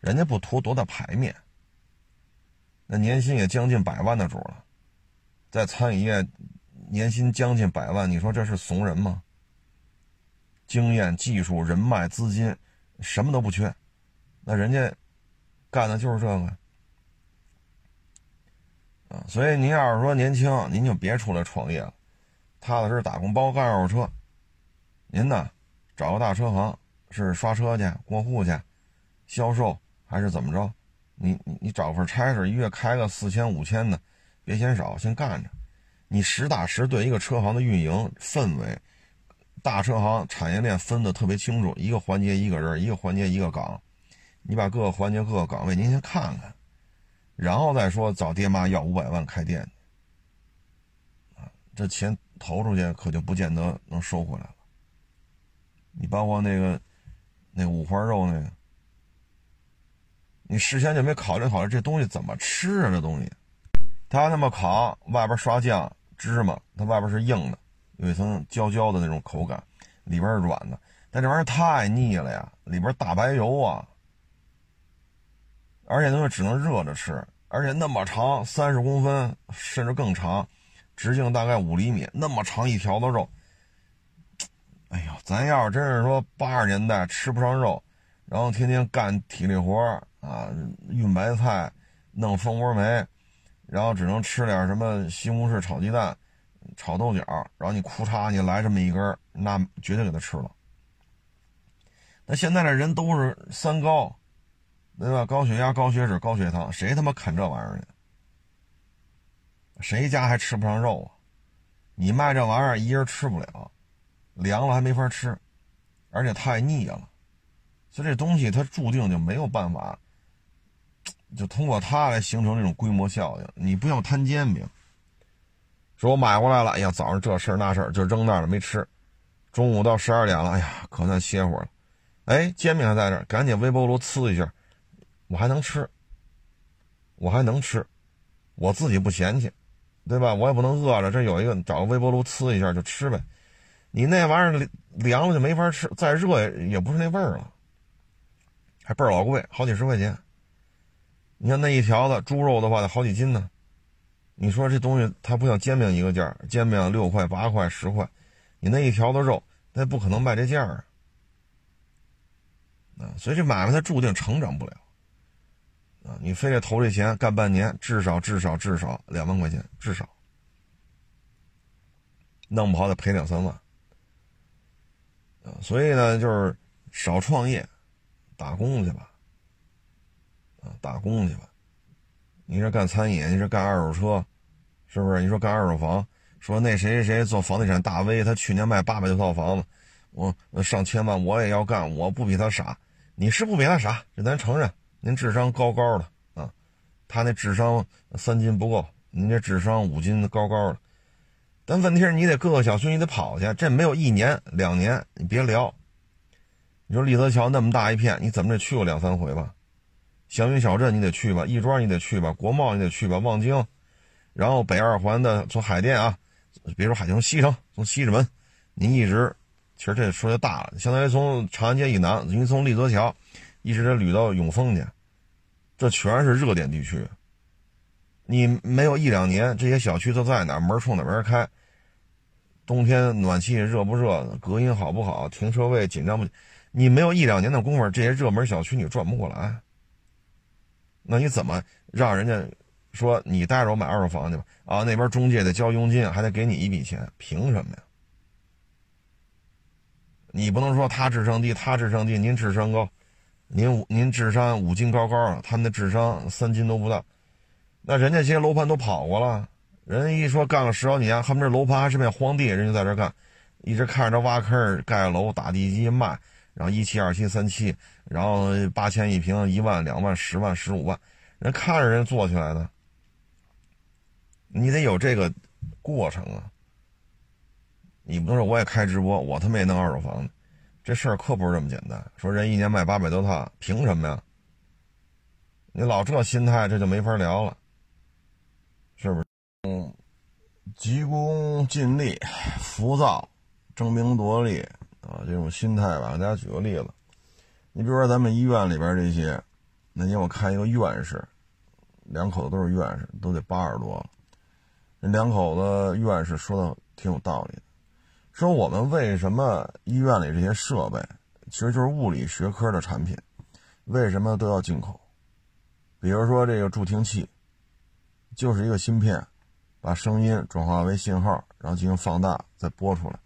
人家不图多大牌面，那年薪也将近百万的主了，在餐饮业年薪将近百万，你说这是怂人吗？经验、技术、人脉、资金，什么都不缺。那人家干的就是这个啊，所以您要是说年轻，您就别出来创业了，踏踏实实打工，包干二手车。您呢，找个大车行，是刷车去、过户去、销售，还是怎么着？你你你找份差事，一月开个四千五千的，别嫌少，先干着。你实打实对一个车行的运营氛围，大车行产业链分的特别清楚，一个环节一个人，一个环节一个岗。你把各个环节、各个岗位，您先看看，然后再说找爹妈要五百万开店，啊，这钱投出去可就不见得能收回来了。你包括那个那五花肉那个，你事先就没考虑考虑这东西怎么吃啊？这东西，他那么烤，外边刷酱芝麻，它外边是硬的，有一层焦焦的那种口感，里边是软的，但这玩意儿太腻了呀，里边大白油啊。而且东西只能热着吃，而且那么长，三十公分甚至更长，直径大概五厘米，那么长一条的肉。哎呦，咱要是真是说八十年代吃不上肉，然后天天干体力活啊，运白菜，弄蜂窝煤，然后只能吃点什么西红柿炒鸡蛋、炒豆角，然后你裤衩你来这么一根，那绝对给他吃了。那现在的人都是三高。对吧？高血压、高血脂、高血糖，谁他妈啃这玩意儿呢？谁家还吃不上肉啊？你卖这玩意儿，一人吃不了，凉了还没法吃，而且太腻了。所以这东西它注定就没有办法，就通过它来形成这种规模效应。你不要摊煎饼，说我买回来了，哎呀，早上这事儿那事儿就扔那儿了没吃，中午到十二点了，哎呀，可算歇会儿了。哎，煎饼还在这儿，赶紧微波炉呲一下。我还能吃，我还能吃，我自己不嫌弃，对吧？我也不能饿着。这有一个，找个微波炉呲一下就吃呗。你那玩意儿凉了就没法吃，再热也不是那味儿了，还倍儿老贵，好几十块钱。你看那一条子猪肉的话得好几斤呢。你说这东西它不像煎饼一个价，煎饼六块八块十块，你那一条的肉那不可能卖这价啊。啊，所以这买卖它注定成长不了。啊，你非得投这钱干半年，至少至少至少两万块钱，至少弄不好得赔两三万。啊，所以呢，就是少创业，打工去吧。啊，打工去吧。你是干餐饮，你是干二手车，是不是？你说干二手房，说那谁谁谁做房地产大 V，他去年卖八百多套房子，我上千万，我也要干，我不比他傻。你是不比他傻，这咱承认。您智商高高的啊，他那智商三斤不够您这智商五斤高高的，但问题是你得各个小区你得跑去，这没有一年两年，你别聊。你说立泽桥那么大一片，你怎么得去过两三回吧？祥云小镇你得去吧，亦庄你得去吧，国贸你得去吧，望京，然后北二环的从海淀啊，别说海淀，从西城，从西直门，你一直，其实这说就大了，相当于从长安街以南，您从立泽桥一直得捋到永丰去，这全是热点地区。你没有一两年，这些小区都在哪门冲哪门开？冬天暖气热不热？隔音好不好？停车位紧张不？你没有一两年的功夫，这些热门小区你转不过来。那你怎么让人家说你带着我买二手房去吧？啊，那边中介得交佣金，还得给你一笔钱，凭什么呀？你不能说他智商低，他智商低，您智商高，您您智商五斤高高的，他们的智商三斤都不到。那人家这些楼盘都跑过了，人一说干了十好几年，他们这楼盘还是片荒地，人家在这干，一直看着这挖坑盖楼打地基卖，然后一期二期三期，然后八千一平，一万两万十万十五万，人看着人做起来的，你得有这个过程啊，你不能说我也开直播，我他妈也弄二手房，这事儿可不是这么简单。说人一年卖八百多套，凭什么呀？你老这心态，这就没法聊了。是不是？嗯，急功近利、浮躁、争名夺利啊，这种心态吧。给大家举个例子，你比如说咱们医院里边这些，那天我看一个院士，两口子都是院士，都得八十多了。那两口子院士说的挺有道理的，说我们为什么医院里这些设备，其实就是物理学科的产品，为什么都要进口？比如说这个助听器。就是一个芯片，把声音转化为信号，然后进行放大，再播出来，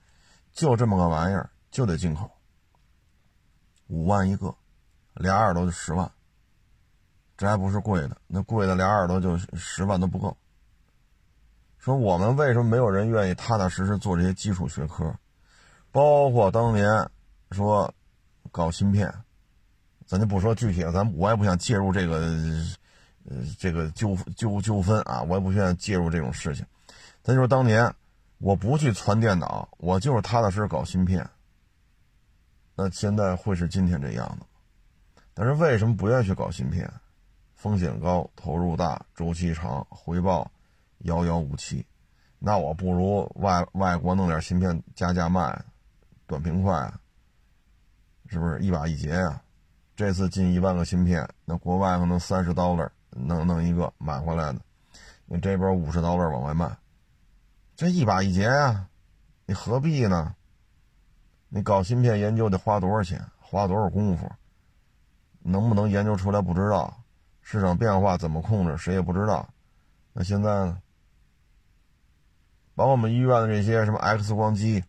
就这么个玩意儿，就得进口，五万一个，俩耳朵就十万，这还不是贵的，那贵的俩耳朵就十万都不够。说我们为什么没有人愿意踏踏实实做这些基础学科，包括当年说搞芯片，咱就不说具体了，咱我也不想介入这个。呃，这个纠纠纠纷啊，我也不愿意介入这种事情。咱就说当年我不去传电脑，我就是踏踏实实搞芯片，那现在会是今天这样的但是为什么不愿意去搞芯片？风险高，投入大，周期长，回报遥遥无期。那我不如外外国弄点芯片加价卖，短平快，是不是一把一结呀？这次进一万个芯片，那国外可能三十 dollar。弄弄一个买回来的，你这边五十刀位往外卖，这一把一结呀，你何必呢？你搞芯片研究得花多少钱，花多少功夫？能不能研究出来不知道，市场变化怎么控制谁也不知道。那现在呢？把我们医院的这些什么 X 光机、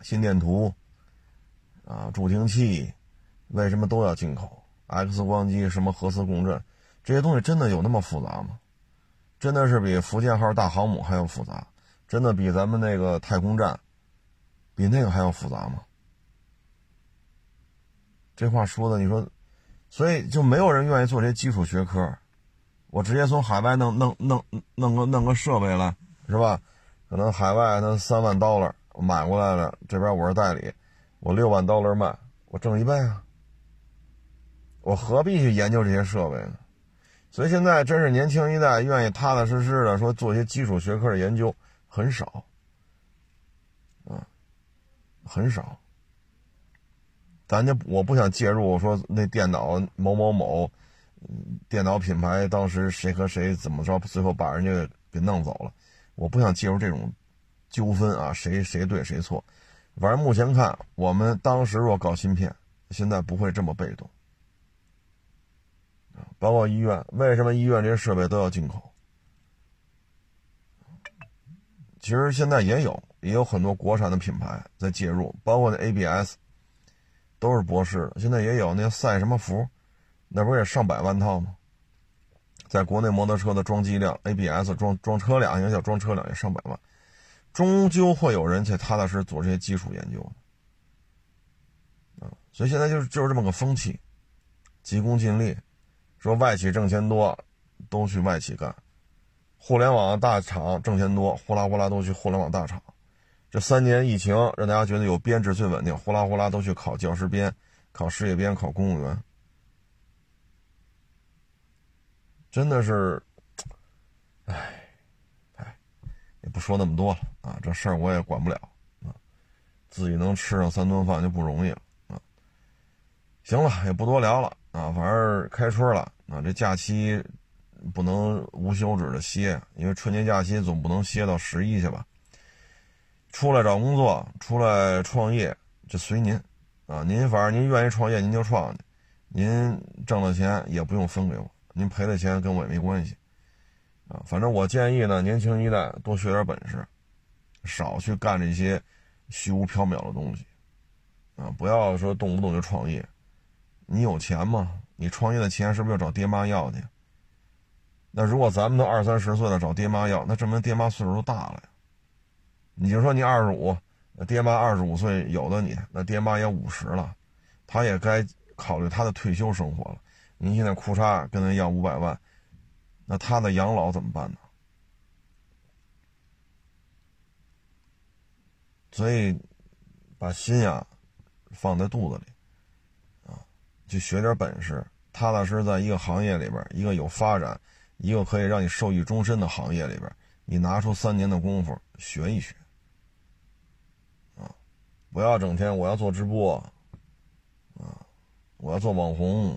心电图啊、助听器，为什么都要进口？X 光机什么核磁共振？这些东西真的有那么复杂吗？真的是比福建号大航母还要复杂？真的比咱们那个太空站，比那个还要复杂吗？这话说的，你说，所以就没有人愿意做这些基础学科。我直接从海外弄弄弄弄个弄个设备来，是吧？可能海外那三万刀了，我买过来了，这边我是代理，我六万刀了卖，我挣一倍啊！我何必去研究这些设备呢？所以现在真是年轻一代愿意踏踏实实的说做些基础学科的研究很少，啊，很少。咱就我不想介入说那电脑某某某，电脑品牌当时谁和谁怎么着，最后把人家给弄走了，我不想介入这种纠纷啊，谁谁对谁错。反正目前看，我们当时若搞芯片，现在不会这么被动。包括医院，为什么医院这些设备都要进口？其实现在也有，也有很多国产的品牌在介入，包括那 ABS，都是博士的。现在也有那赛什么服，那不也上百万套吗？在国内摩托车的装机量，ABS 装装车辆，应该叫装车辆也上百万，终究会有人去踏踏实实做这些基础研究啊，所以现在就是就是这么个风气，急功近利。说外企挣钱多，都去外企干，互联网大厂挣钱多，呼啦呼啦都去互联网大厂。这三年疫情让大家觉得有编制最稳定，呼啦呼啦都去考教师编、考事业编、考公务员。真的是，唉，唉，也不说那么多了啊，这事儿我也管不了啊，自己能吃上三顿饭就不容易了啊。行了，也不多聊了啊，反正开春了啊，这假期。不能无休止的歇，因为春节假期总不能歇到十一去吧。出来找工作，出来创业，就随您，啊，您反正您愿意创业您就创去，您挣了钱也不用分给我，您赔了钱跟我也没关系，啊，反正我建议呢，年轻一代多学点本事，少去干这些虚无缥缈的东西，啊，不要说动不动就创业，你有钱吗？你创业的钱是不是要找爹妈要去？那如果咱们都二三十岁了找爹妈要，那证明爹妈岁数都大了呀。你就说你二十五，爹妈二十五岁有的你，那爹妈也五十了，他也该考虑他的退休生活了。您现在裤衩跟他要五百万，那他的养老怎么办呢？所以，把心呀放在肚子里，去学点本事，踏踏实实在一个行业里边，一个有发展。一个可以让你受益终身的行业里边，你拿出三年的功夫学一学，啊，不要整天我要做直播，啊，我要做网红，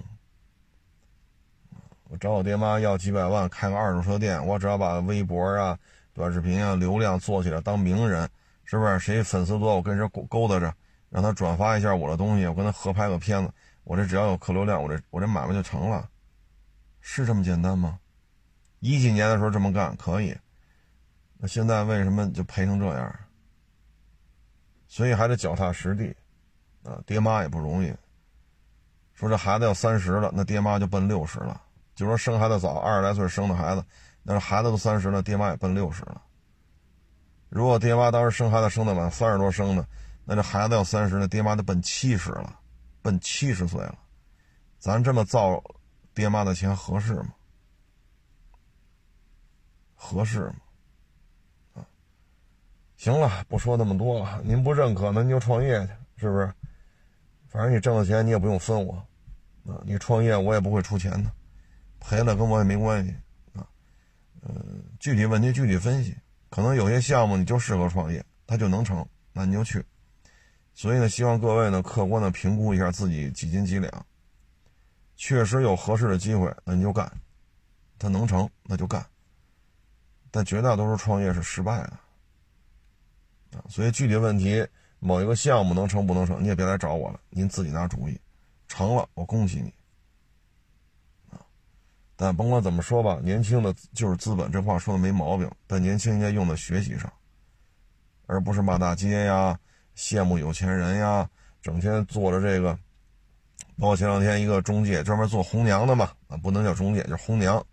我找我爹妈要几百万开个二手车店，我只要把微博啊、短视频啊流量做起来当名人，是不是？谁粉丝多，我跟谁勾勾搭着，让他转发一下我的东西，我跟他合拍个片子，我这只要有客流量，我这我这买卖就成了，是这么简单吗？一几年的时候这么干可以，那现在为什么就赔成这样？所以还得脚踏实地，啊，爹妈也不容易。说这孩子要三十了，那爹妈就奔六十了。就说生孩子早，二十来岁生的孩子，那孩子都三十了，爹妈也奔六十了。如果爹妈当时生孩子生的晚，三十多生的，那这孩子要三十，那爹妈就奔七十了，奔七十岁了。咱这么造爹妈的钱合适吗？合适吗？啊，行了，不说那么多了。您不认可，那您就创业去，是不是？反正你挣的钱你也不用分我，啊，你创业我也不会出钱的，赔了跟我也没关系，啊，嗯，具体问题具体分析，可能有些项目你就适合创业，它就能成，那你就去。所以呢，希望各位呢客观的评估一下自己几斤几两，确实有合适的机会，那你就干，它能成那就干。但绝大多数创业是失败的，啊，所以具体问题，某一个项目能成不能成，你也别来找我了，您自己拿主意，成了我恭喜你，啊，但甭管怎么说吧，年轻的就是资本，这话说的没毛病，但年轻应该用在学习上，而不是骂大街呀，羡慕有钱人呀，整天做着这个，包括前两天一个中介专门做红娘的嘛，啊，不能叫中介，叫红娘，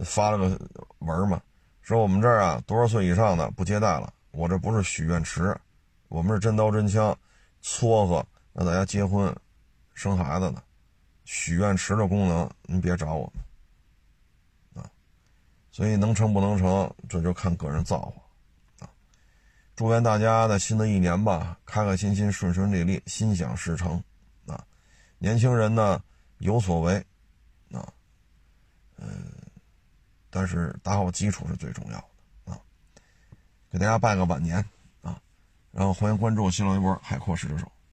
发了个文嘛。说我们这儿啊，多少岁以上的不接待了。我这不是许愿池，我们是真刀真枪，撮合让大家结婚、生孩子的。许愿池的功能，您别找我们啊。所以能成不能成，这就看个人造化。祝愿大家在新的一年吧，开开心心、顺顺利利、心想事成啊。年轻人呢，有所为啊，嗯。但是打好基础是最重要的啊！给大家拜个晚年啊！然后欢迎关注新浪微博“海阔试车手”。